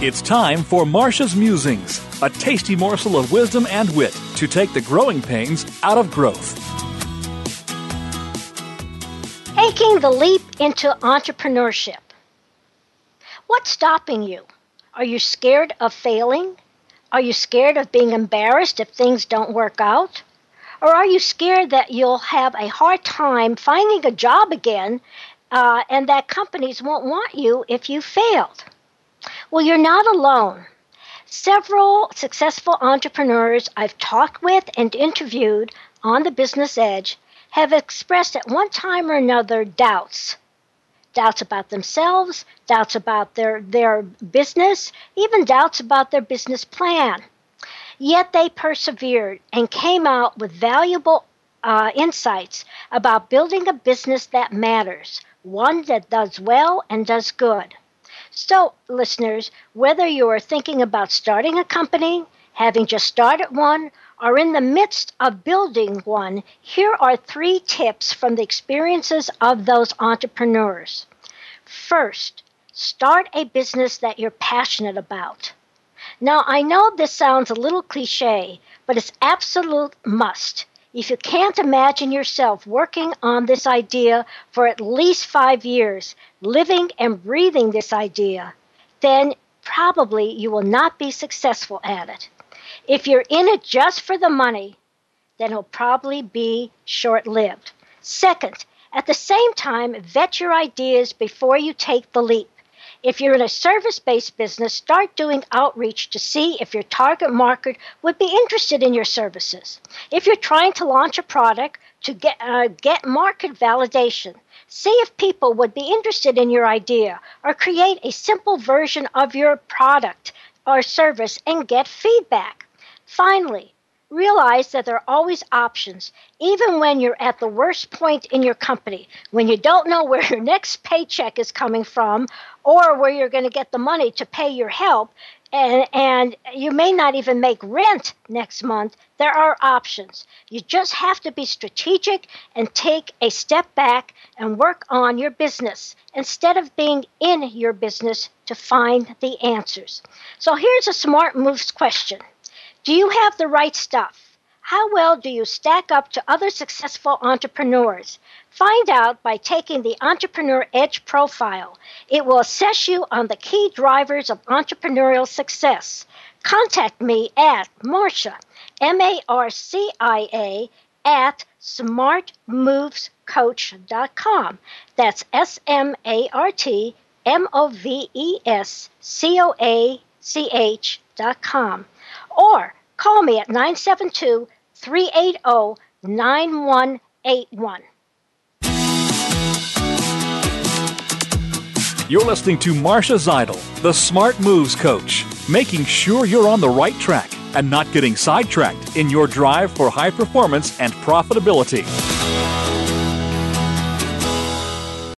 It's time for Marcia's Musings, a tasty morsel of wisdom and wit to take the growing pains out of growth. Taking the leap into entrepreneurship. What's stopping you? Are you scared of failing? Are you scared of being embarrassed if things don't work out? Or are you scared that you'll have a hard time finding a job again uh, and that companies won't want you if you failed? Well, you're not alone. Several successful entrepreneurs I've talked with and interviewed on the business edge have expressed at one time or another doubts. Doubts about themselves, doubts about their, their business, even doubts about their business plan. Yet they persevered and came out with valuable uh, insights about building a business that matters, one that does well and does good. So, listeners, whether you are thinking about starting a company, having just started one, or in the midst of building one, here are three tips from the experiences of those entrepreneurs. First, start a business that you're passionate about. Now, I know this sounds a little cliche, but it's absolute must. If you can't imagine yourself working on this idea for at least five years, living and breathing this idea, then probably you will not be successful at it. If you're in it just for the money, then it'll probably be short lived. Second, at the same time, vet your ideas before you take the leap. If you're in a service based business, start doing outreach to see if your target market would be interested in your services. If you're trying to launch a product, to get, uh, get market validation. See if people would be interested in your idea or create a simple version of your product or service and get feedback. Finally, realize that there are always options, even when you're at the worst point in your company, when you don't know where your next paycheck is coming from or where you're going to get the money to pay your help. And, and you may not even make rent next month. There are options. You just have to be strategic and take a step back and work on your business instead of being in your business to find the answers. So here's a smart moves question do you have the right stuff? How well do you stack up to other successful entrepreneurs? Find out by taking the Entrepreneur Edge profile. It will assess you on the key drivers of entrepreneurial success. Contact me at Marcia, M A R C I A, at smartmovescoach.com. That's S M A R T M O V E S C O A C H.com or call me at 972 380 9181. You're listening to Marcia Zidle, the Smart Moves Coach, making sure you're on the right track and not getting sidetracked in your drive for high performance and profitability.